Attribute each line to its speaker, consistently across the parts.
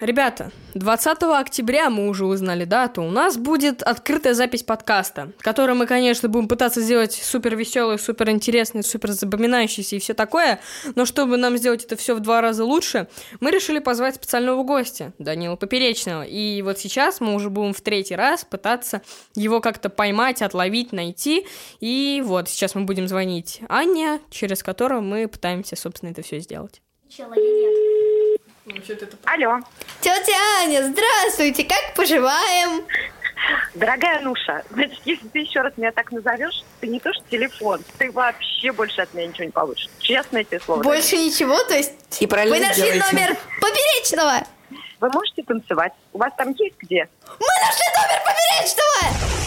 Speaker 1: Ребята, 20 октября мы уже узнали дату. У нас будет открытая запись подкаста, который мы, конечно, будем пытаться сделать супер веселый, супер интересный, супер запоминающийся и все такое. Но чтобы нам сделать это все в два раза лучше, мы решили позвать специального гостя, Данила Поперечного. И вот сейчас мы уже будем в третий раз пытаться его как-то поймать, отловить, найти. И вот сейчас мы будем звонить Анне, через которую мы пытаемся, собственно, это все сделать.
Speaker 2: Человек.
Speaker 3: Алло.
Speaker 2: Тетя Аня, здравствуйте, как поживаем?
Speaker 3: Дорогая Нуша, значит, если ты еще раз меня так назовешь, ты не то что телефон, ты вообще больше от меня ничего не получишь. Честное тебе слово.
Speaker 2: Больше ничего, то есть
Speaker 4: И
Speaker 2: вы нашли
Speaker 4: делаете.
Speaker 2: номер поперечного?
Speaker 3: Вы можете танцевать? У вас там есть где?
Speaker 2: Мы нашли номер поперечного!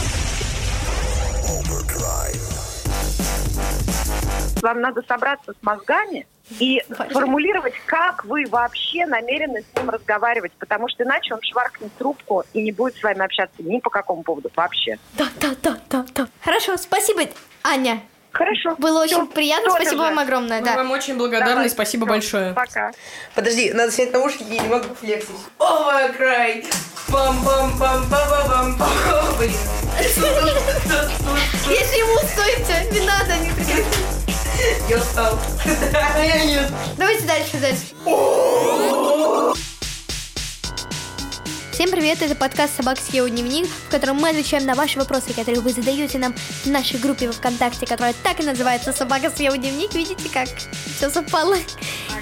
Speaker 3: Вам надо собраться с мозгами и
Speaker 2: Хорошо.
Speaker 3: сформулировать, как вы вообще намерены с ним разговаривать, потому что иначе он шваркнет трубку и не будет с вами общаться ни по какому поводу вообще.
Speaker 2: Да, да, да, да, да. Хорошо, спасибо, Аня.
Speaker 3: Хорошо.
Speaker 2: Было
Speaker 3: Всё,
Speaker 2: очень приятно, спасибо
Speaker 3: же.
Speaker 2: вам огромное,
Speaker 1: Мы
Speaker 2: да.
Speaker 1: вам очень благодарны,
Speaker 3: Давай.
Speaker 1: спасибо
Speaker 3: Всё,
Speaker 1: большое.
Speaker 3: Пока.
Speaker 4: Подожди, надо снять наушники, я не могу флексить. О, мой край! пам пам пам пам пам Блин.
Speaker 2: Если ему стойте, не надо, не прекрати.
Speaker 4: Я устал. Я нет.
Speaker 2: Давайте дальше, дальше. Всем привет, это подкаст «Собак съел дневник», в котором мы отвечаем на ваши вопросы, которые вы задаете нам в нашей группе во ВКонтакте, которая так и называется «Собака съел дневник». Видите, как все совпало?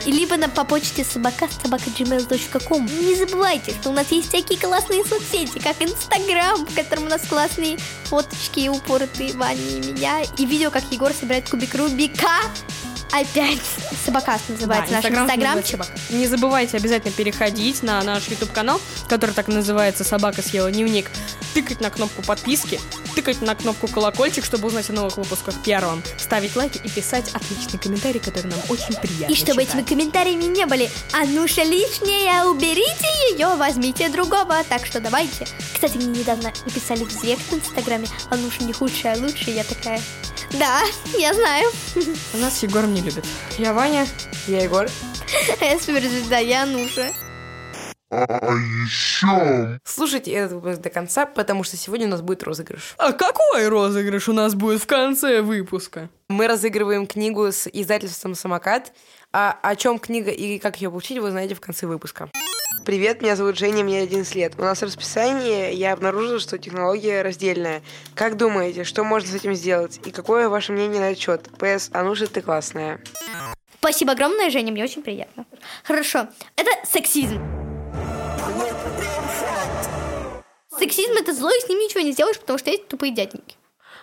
Speaker 2: И либо на по почте собака собака.gmail.com. Не забывайте, что у нас есть всякие классные соцсети, как Инстаграм, в котором у нас классные фоточки упоротые Вани и меня, и видео, как Егор собирает кубик Рубика. Опять собакаст называется наш
Speaker 1: Инстаграм
Speaker 2: инстаграмчик.
Speaker 1: Не забывайте обязательно переходить на наш YouTube канал, который так и называется «Собака съела дневник», тыкать на кнопку подписки, тыкать на кнопку колокольчик, чтобы узнать о новых выпусках первым, ставить лайки и писать отличный комментарий, который нам очень приятно
Speaker 2: И чтобы
Speaker 1: читать.
Speaker 2: этими комментариями не были «Ануша лишняя, уберите ее, возьмите другого». Так что давайте. Кстати, мне недавно написали в директ в Инстаграме «Ануша не худшая, а лучшая». Я такая «Да, я знаю».
Speaker 1: Нас с Егором не любят. Я Ваня.
Speaker 4: Я Егор.
Speaker 2: Я суперзвезда, я Ануша.
Speaker 5: А еще
Speaker 4: Слушайте этот выпуск до конца, потому что сегодня у нас будет розыгрыш.
Speaker 1: А какой розыгрыш у нас будет в конце выпуска?
Speaker 4: Мы разыгрываем книгу с издательством «Самокат». А о чем книга и как ее получить, вы узнаете в конце выпуска. Привет, меня зовут Женя, мне 11 лет. У нас в расписании я обнаружила, что технология раздельная. Как думаете, что можно с этим сделать? И какое ваше мнение на этот счет? ПС, Ануша, ты классная.
Speaker 2: Спасибо огромное, Женя, мне очень приятно. Хорошо, это сексизм. Сексизм это зло, и с ним ничего не сделаешь, потому что есть тупые дяденьки.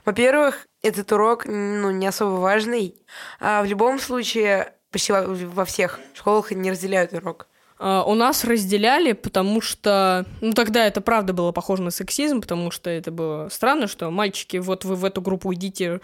Speaker 4: Во-первых, этот урок ну, не особо важный. А в любом случае, почти во, во всех школах не разделяют урок.
Speaker 1: А, У нас разделяли, потому что... Ну, тогда это правда было похоже на сексизм, потому что это было странно, что мальчики, вот вы в эту группу идите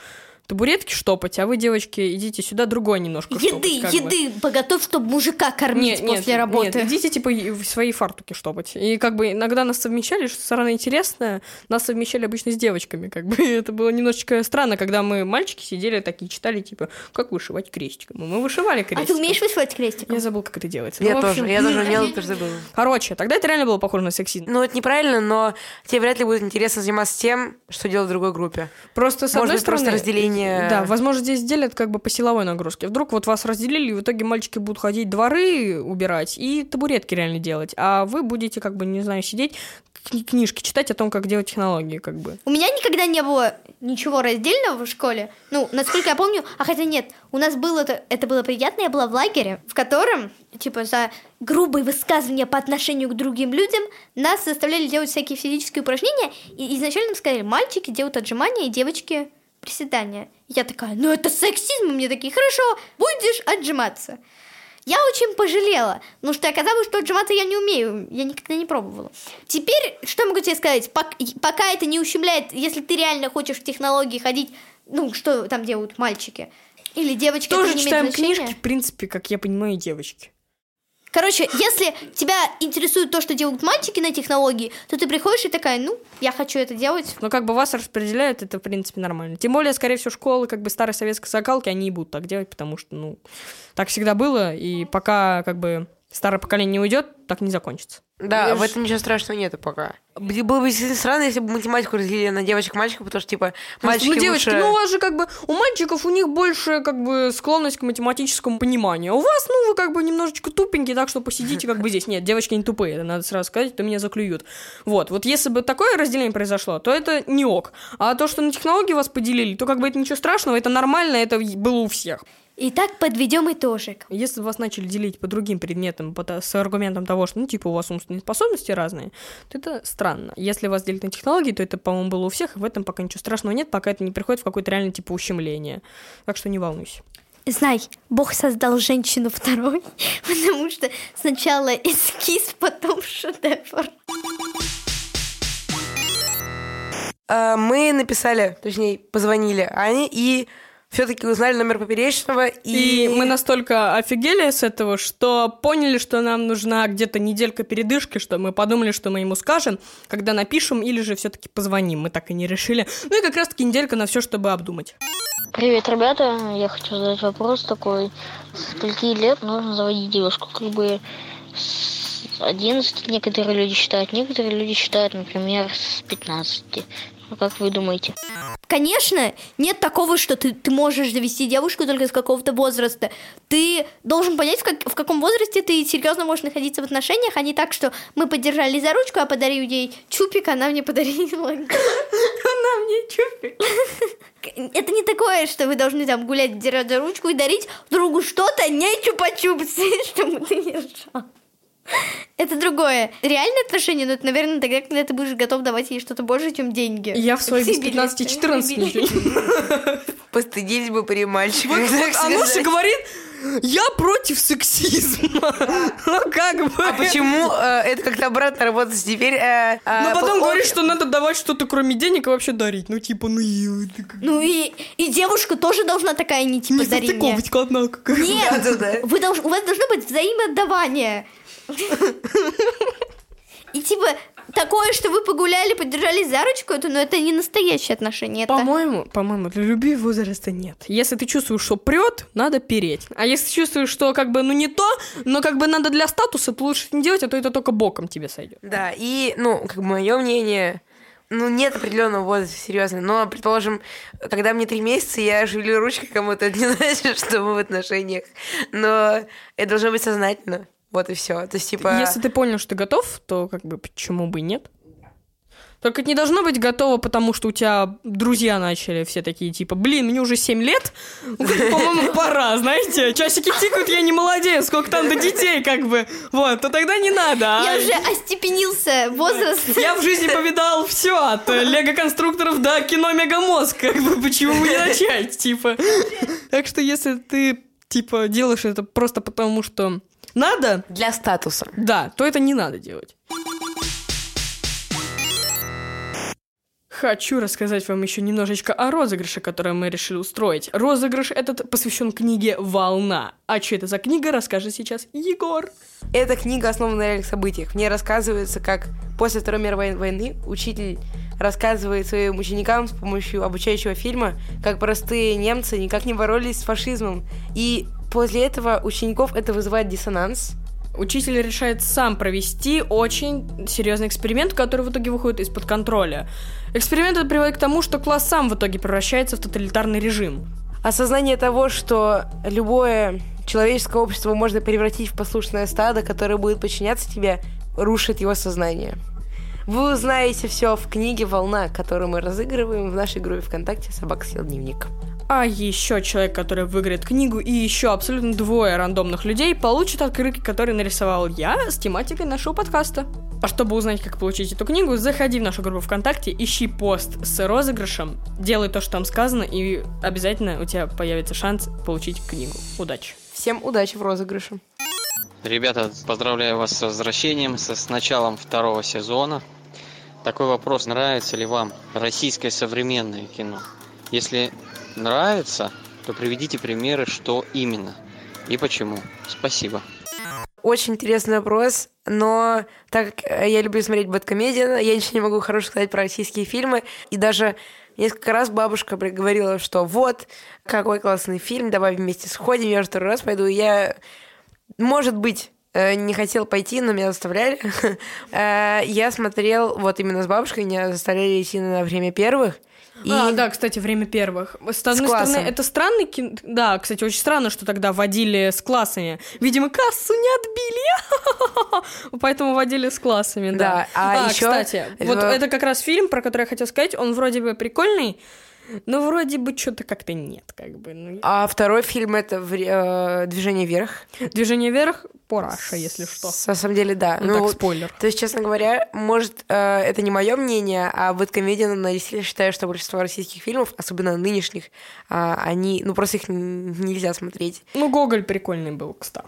Speaker 1: табуретки штопать, а вы, девочки, идите сюда другой немножко
Speaker 2: Еды,
Speaker 1: штопать, как бы.
Speaker 2: еды, поготовь, чтобы мужика кормить
Speaker 1: Нет,
Speaker 2: после
Speaker 1: нет,
Speaker 2: работы.
Speaker 1: Нет, идите, типа, в свои фартуки штопать. И как бы иногда нас совмещали, что самое интересное, нас совмещали обычно с девочками, как бы. Это было немножечко странно, когда мы, мальчики, сидели такие, читали, типа, как вышивать крестиком. И мы вышивали
Speaker 2: А
Speaker 1: крестиком.
Speaker 2: ты умеешь вышивать крестиком?
Speaker 1: Я забыл, как это делается.
Speaker 4: Я
Speaker 1: Ну, в общем,
Speaker 4: тоже, я тоже умела, тоже забыла.
Speaker 1: Короче, тогда это реально было похоже на сексизм.
Speaker 4: Ну, это неправильно, но тебе вряд ли будет интересно заниматься тем, что делать в другой группе.
Speaker 1: Просто, с
Speaker 4: Может
Speaker 1: одной
Speaker 4: быть, просто
Speaker 1: стороны...
Speaker 4: разделение-
Speaker 1: Да, возможно, здесь делят как бы по силовой нагрузке. Вдруг вот вас разделили, и в итоге мальчики будут ходить дворы убирать и табуретки реально делать, а вы будете как бы, не знаю, сидеть, кни- книжки читать о том, как делать технологии, как бы.
Speaker 2: У меня никогда не было ничего раздельного в школе. Ну, насколько я помню, а хотя нет, у нас было это, это было приятно, я была в лагере, в котором, типа, за грубые высказывания по отношению к другим людям нас заставляли делать всякие физические упражнения, и изначально нам сказали, мальчики делают отжимания, и девочки приседания. Я такая, ну это сексизм, мне такие, хорошо, будешь отжиматься. Я очень пожалела, потому что оказалось, что отжиматься я не умею, я никогда не пробовала. Теперь, что могу тебе сказать, Пок- пока это не ущемляет, если ты реально хочешь в технологии ходить, ну, что там делают мальчики или девочки,
Speaker 1: Тоже читаем книжки, в принципе, как я понимаю, девочки.
Speaker 2: Короче, если тебя интересует то, что делают мальчики на технологии, то ты приходишь и такая, ну, я хочу это делать.
Speaker 1: Но как бы вас распределяют, это, в принципе, нормально. Тем более, скорее всего, школы как бы старой советской закалки, они и будут так делать, потому что, ну, так всегда было, и пока как бы старое поколение не уйдет, так не закончится.
Speaker 4: Да,
Speaker 1: Я
Speaker 4: в
Speaker 1: ж-
Speaker 4: этом ничего страшного нету пока. Было бы странно, если бы математику разделили на девочек и мальчиков, потому что, типа, мальчики
Speaker 1: ну, девочки,
Speaker 4: лучше...
Speaker 1: ну, у вас же как бы, у мальчиков у них больше как бы склонность к математическому пониманию. А у вас, ну, вы как бы немножечко тупенькие, так что посидите как бы здесь. Нет, девочки не тупые, это надо сразу сказать, то меня заклюют. Вот, вот если бы такое разделение произошло, то это не ок. А то, что на технологии вас поделили, то как бы это ничего страшного, это нормально, это было у всех.
Speaker 2: Итак, подведем итожек.
Speaker 1: Если вас начали делить по другим предметам по с аргументом того, что, ну, типа, у вас умственные способности разные, то это странно. Если вас делят на технологии, то это, по-моему, было у всех, и в этом пока ничего страшного нет, пока это не приходит в какое-то реально, типа, ущемление. Так что не волнуйся.
Speaker 2: Знай, Бог создал женщину второй, потому что сначала эскиз, потом шедевр.
Speaker 4: А, Мы написали, точнее, позвонили Ане и все-таки узнали номер поперечного. И,
Speaker 1: И мы настолько офигели с этого, что поняли, что нам нужна где-то неделька передышки, что мы подумали, что мы ему скажем, когда напишем, или же все-таки позвоним. Мы так и не решили. Ну и как раз-таки неделька на все, чтобы обдумать.
Speaker 6: Привет, ребята. Я хочу задать вопрос такой. С скольки лет нужно заводить девушку? Как бы с 11 некоторые люди считают, некоторые люди считают, например, с 15. А как вы думаете?
Speaker 2: Конечно, нет такого, что ты, ты можешь завести девушку только с какого-то возраста. Ты должен понять, в, как- в каком возрасте ты серьезно можешь находиться в отношениях, а не так, что мы поддержали за ручку, а подарил ей чупик, она мне подарила.
Speaker 1: Она мне чупик.
Speaker 2: Это не такое, что вы должны там гулять, держать за ручку и дарить другу что-то, не чупа-чупсы, чтобы ты не ржал. Это другое. Реальные отношения, ну это, наверное, тогда, когда ты будешь готов давать ей что-то больше, чем деньги.
Speaker 1: Я в свои без
Speaker 2: Билеты,
Speaker 1: 15-14
Speaker 2: билеты.
Speaker 1: ничего не
Speaker 4: постыдили бы при мальчиках.
Speaker 1: Вот, а
Speaker 4: сказать.
Speaker 1: говорит, я против сексизма. Ну как бы.
Speaker 4: А почему э, это как-то обратно работает теперь? э, э,
Speaker 1: Ну потом
Speaker 4: по-
Speaker 1: говорит, что надо давать что-то кроме денег и вообще дарить. Ну типа, ну и
Speaker 2: Ну и, и девушка тоже должна такая не типа
Speaker 1: не
Speaker 2: дари мне.
Speaker 1: состыковочка, однако.
Speaker 2: Нет, вы долж- у вас должно быть взаимоотдавание. И типа такое, что вы погуляли, поддержались за ручку, это, ну, это не настоящие отношения. Это...
Speaker 1: По-моему, по-моему, для любви возраста нет. Если ты чувствуешь, что прет, надо переть. А если чувствуешь, что как бы, ну не то, но как бы надо для статуса, то лучше не делать, а то это только боком тебе сойдет.
Speaker 4: Да, и, ну, как бы мое мнение, ну, нет определенного возраста, серьезно. Но, предположим, когда мне три месяца, я шевелю ручкой кому-то, это не значит, что мы в отношениях. Но это должно быть сознательно. Вот и все. То есть, типа...
Speaker 1: Если ты понял, что ты готов, то как бы почему бы и нет? Только это не должно быть готово, потому что у тебя друзья начали все такие, типа, блин, мне уже 7 лет, по-моему, пора, знаете, часики тикают, я не молодец, сколько там до детей, как бы, вот, то тогда не надо. а
Speaker 2: Я уже остепенился возраст.
Speaker 1: Я в жизни повидал все, от э, лего-конструкторов до кино Мегамозг, как бы, почему бы не начать, типа. Так что если ты, типа, делаешь это просто потому, что надо,
Speaker 4: Для статуса.
Speaker 1: да, то это не надо делать. Хочу рассказать вам еще немножечко о розыгрыше, который мы решили устроить. Розыгрыш этот посвящен книге «Волна». А что это за книга, расскажет сейчас Егор.
Speaker 4: Эта книга основана на реальных событиях. В ней рассказывается, как после Второй мировой войны учитель рассказывает своим ученикам с помощью обучающего фильма, как простые немцы никак не боролись с фашизмом. И после этого учеников это вызывает диссонанс.
Speaker 1: Учитель решает сам провести очень серьезный эксперимент, который в итоге выходит из-под контроля. Эксперимент этот приводит к тому, что класс сам в итоге превращается в тоталитарный режим.
Speaker 4: Осознание того, что любое человеческое общество можно превратить в послушное стадо, которое будет подчиняться тебе, рушит его сознание. Вы узнаете все в книге «Волна», которую мы разыгрываем в нашей группе ВКонтакте «Собака съел дневник».
Speaker 1: А еще человек, который выиграет книгу, и еще абсолютно двое рандомных людей получат открытки, которые нарисовал я с тематикой нашего подкаста. А чтобы узнать, как получить эту книгу, заходи в нашу группу ВКонтакте, ищи пост с розыгрышем, делай то, что там сказано, и обязательно у тебя появится шанс получить книгу. Удачи!
Speaker 4: Всем удачи в розыгрыше.
Speaker 7: Ребята, поздравляю вас с возвращением, со, с началом второго сезона. Такой вопрос, нравится ли вам российское современное кино? Если нравится, то приведите примеры, что именно и почему. Спасибо.
Speaker 4: Очень интересный вопрос, но так как э, я люблю смотреть бэткомедиан, я ничего не могу хорошего сказать про российские фильмы, и даже несколько раз бабушка говорила, что вот, какой классный фильм, давай вместе сходим, я второй раз пойду, и я, может быть, не хотел пойти, но меня заставляли. Э, Я смотрел, вот именно с бабушкой, меня заставляли идти на время первых. И
Speaker 1: А, да, кстати, время первых. С одной
Speaker 4: классом.
Speaker 1: стороны, это странный кино. Да, кстати, очень странно, что тогда водили с классами. Видимо, кассу не отбили. Поэтому водили с классами, да.
Speaker 4: Да, а ещё,
Speaker 1: кстати, вот
Speaker 4: э,
Speaker 1: это как раз фильм, про который я хотела сказать. Он вроде бы прикольный, но вроде бы что-то как-то нет, как бы. Ну,
Speaker 4: А второй фильм это э, «Движение вверх».
Speaker 1: Движение вверх по Раша, если что.
Speaker 4: На самом деле, да.
Speaker 1: Ну, так, спойлер.
Speaker 4: То есть, честно говоря, может, э, это не мое мнение, а в Бэткомедиан, но я считаю, что большинство российских фильмов, особенно нынешних, а, они, ну, просто их нельзя смотреть.
Speaker 1: Ну, Гоголь прикольный был, кстати.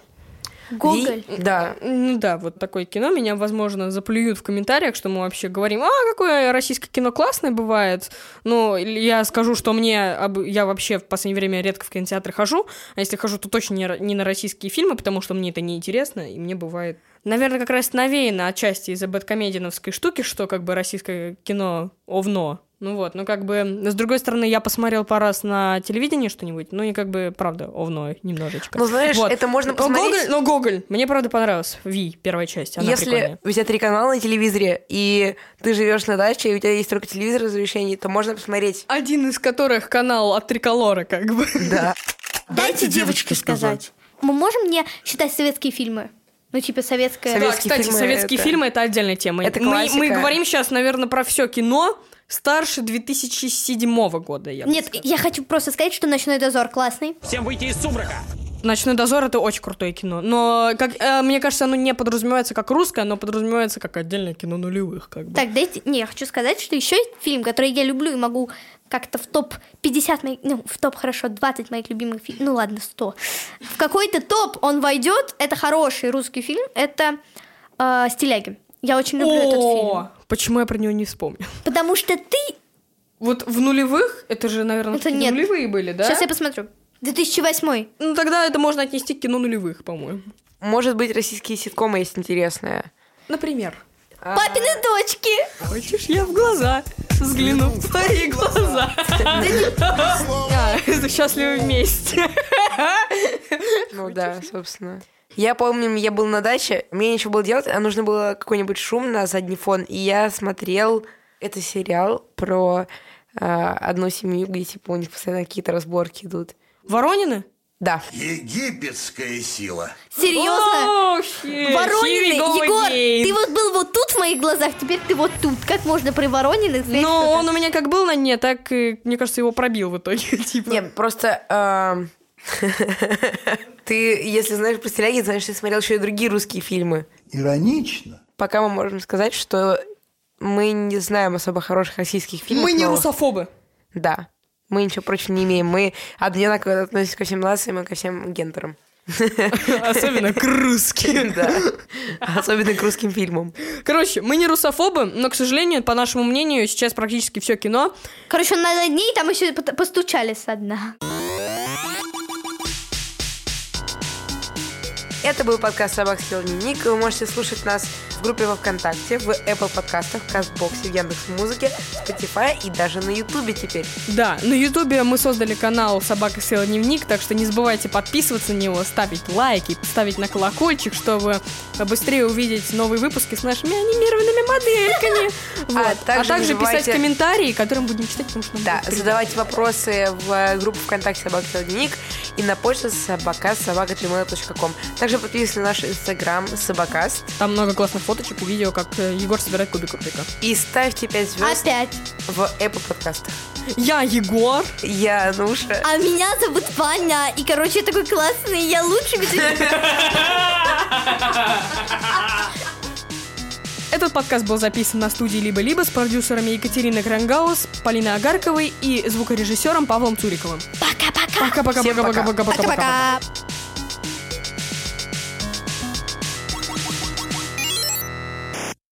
Speaker 2: Гоголь.
Speaker 4: И- да.
Speaker 1: Ну да, вот такое кино. Меня, возможно, заплюют в комментариях, что мы вообще говорим, а, какое российское кино классное бывает. Но я скажу, что мне... Я вообще в последнее время редко в кинотеатры хожу, а если хожу, то точно не на российские фильмы, потому что мне это неинтересно, и мне бывает... Наверное, как раз навеяно отчасти из-за бэткомединовской штуки, что как бы российское кино овно. Ну вот, ну как бы, с другой стороны, я посмотрел пару раз на телевидении что-нибудь, ну и как бы, правда, овно немножечко.
Speaker 4: Ну, знаешь,
Speaker 1: Вот.
Speaker 4: это можно
Speaker 1: Но
Speaker 4: посмотреть...
Speaker 1: Гоголь, но Гоголь, мне правда понравился. Ви, первая часть, она
Speaker 4: Если
Speaker 1: прикольная.
Speaker 4: у тебя три канала на телевизоре, и ты живешь на даче, и у тебя есть только телевизор разрешений, то можно посмотреть.
Speaker 1: Один из которых канал от Триколора, как бы.
Speaker 4: Да.
Speaker 2: Дайте девочке сказать. Мы можем не считать советские фильмы? Ну, типа советская...
Speaker 4: Совет-
Speaker 1: Да,
Speaker 4: Советские
Speaker 1: кстати,
Speaker 4: фильмы
Speaker 1: советские
Speaker 4: это-
Speaker 1: фильмы это отдельная тема.
Speaker 4: Это
Speaker 1: мы, мы говорим сейчас, наверное, про все кино старше 2007 года. Я
Speaker 2: Нет,
Speaker 1: сказала.
Speaker 2: я хочу просто сказать, что «Ночной дозор» классный.
Speaker 8: Всем выйти из сумрака!
Speaker 1: Ночной дозор это очень крутое кино. Но, как, э, мне кажется, оно не подразумевается как русское, но подразумевается как отдельное кино нулевых. Как бы.
Speaker 2: Так, дайте... Не, я хочу сказать, что еще есть фильм, который я люблю и могу как-то в топ-50 моих... Ну, в топ, хорошо, 20 моих любимых фильмов. Ну, ладно, 100. В какой-то топ он войдет. Это хороший русский фильм. Это э, «Стилягин». Я очень люблю этот фильм.
Speaker 1: О, почему я про него не вспомнил?
Speaker 2: Потому что ты...
Speaker 1: Вот в нулевых, это же, наверное,
Speaker 2: Это нет.
Speaker 1: нулевые были, да?
Speaker 2: Сейчас я посмотрю. 2008.
Speaker 1: Ну, тогда это можно отнести к кино нулевых, по-моему.
Speaker 4: Может быть, российские ситкомы есть интересные.
Speaker 1: Например.
Speaker 2: Папины дочки.
Speaker 1: Хочешь, я в глаза взгляну в твои глаза. А, это счастливы вместе.
Speaker 4: Ну да, собственно. Я помню, я был на даче, мне нечего было делать, а нужно было какой-нибудь шум на задний фон, и я смотрел это сериал про а, одну семью, где типа у них постоянно какие-то разборки идут.
Speaker 1: Воронины?
Speaker 4: Да.
Speaker 5: Египетская сила.
Speaker 2: Серьезно?
Speaker 1: We
Speaker 2: Воронины, Егор,
Speaker 1: again.
Speaker 2: ты вот был вот тут в моих глазах, теперь ты вот тут. Как можно про Воронины сказать
Speaker 1: Ну, он у меня как был на дне, так, мне кажется, его пробил в итоге. Типа.
Speaker 4: Не, просто... ам, Ты, если знаешь про Стиляги, знаешь, ты смотрел еще и другие русские фильмы.
Speaker 5: Иронично.
Speaker 4: Пока мы можем сказать, что мы не знаем особо хороших российских фильмов.
Speaker 1: Мы не
Speaker 4: новых.
Speaker 1: русофобы.
Speaker 4: Да. Мы ничего против не имеем. Мы одинаково относимся ко всем нациям и ко всем гендерам.
Speaker 1: Особенно к русским.
Speaker 4: Да. Особенно к русским фильмам.
Speaker 1: Короче, мы не русофобы, но, к сожалению, по нашему мнению, сейчас практически все кино
Speaker 2: Короче, на дней там еще пот- постучали со дна.
Speaker 4: Это был подкаст «Собак съел дневник». Вы можете слушать нас в группе во Вконтакте, в Apple подкастах, в Кастбоксе, в Яндекс.Музыке, Spotify и даже на Ютубе теперь.
Speaker 1: Да, на Ютубе мы создали канал «Собака села дневник», так что не забывайте подписываться на него, ставить лайки, ставить на колокольчик, чтобы быстрее увидеть новые выпуски с нашими анимированными модельками. Вот. А
Speaker 4: также
Speaker 1: также,
Speaker 4: не забывайте-
Speaker 1: писать комментарии, которые мы будем читать, потому что
Speaker 4: Да, задавайте вопросы в э, группу ВКонтакте «Собак съел дневник» и на почту собака собака.gmail.com. Также подписывайтесь на наш инстаграм «Собакаст»
Speaker 1: Там много классных фоточек и видео, как э, Егор собирает кубик Рубика.
Speaker 4: и ставьте 5 звезд
Speaker 2: Опять.
Speaker 4: в Apple подкастах.
Speaker 1: Я Егор.
Speaker 4: Я Нуша.
Speaker 2: А меня зовут Ваня. И, короче, я такой классный, я лучше. ведь-
Speaker 1: Этот подкаст был записан на студии «Либо-либо» с продюсерами Екатериной Крангаус, Полиной Агарковой и звукорежиссером Павлом Цуриковым.
Speaker 2: Пока-пока.
Speaker 1: Пока-пока-пока-пока-пока-пока.
Speaker 2: Пока-пока.